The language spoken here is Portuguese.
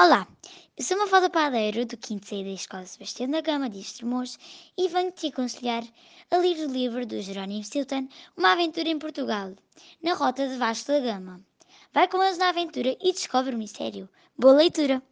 Olá, eu sou uma Mafalda Padeiro, do 5 C da Escola Sebastião da Gama de Estremoz e venho-te aconselhar a ler o livro do Jerónimo Stilton, Uma Aventura em Portugal, na rota de Vasco da Gama. Vai com eles na aventura e descobre o mistério. Boa leitura!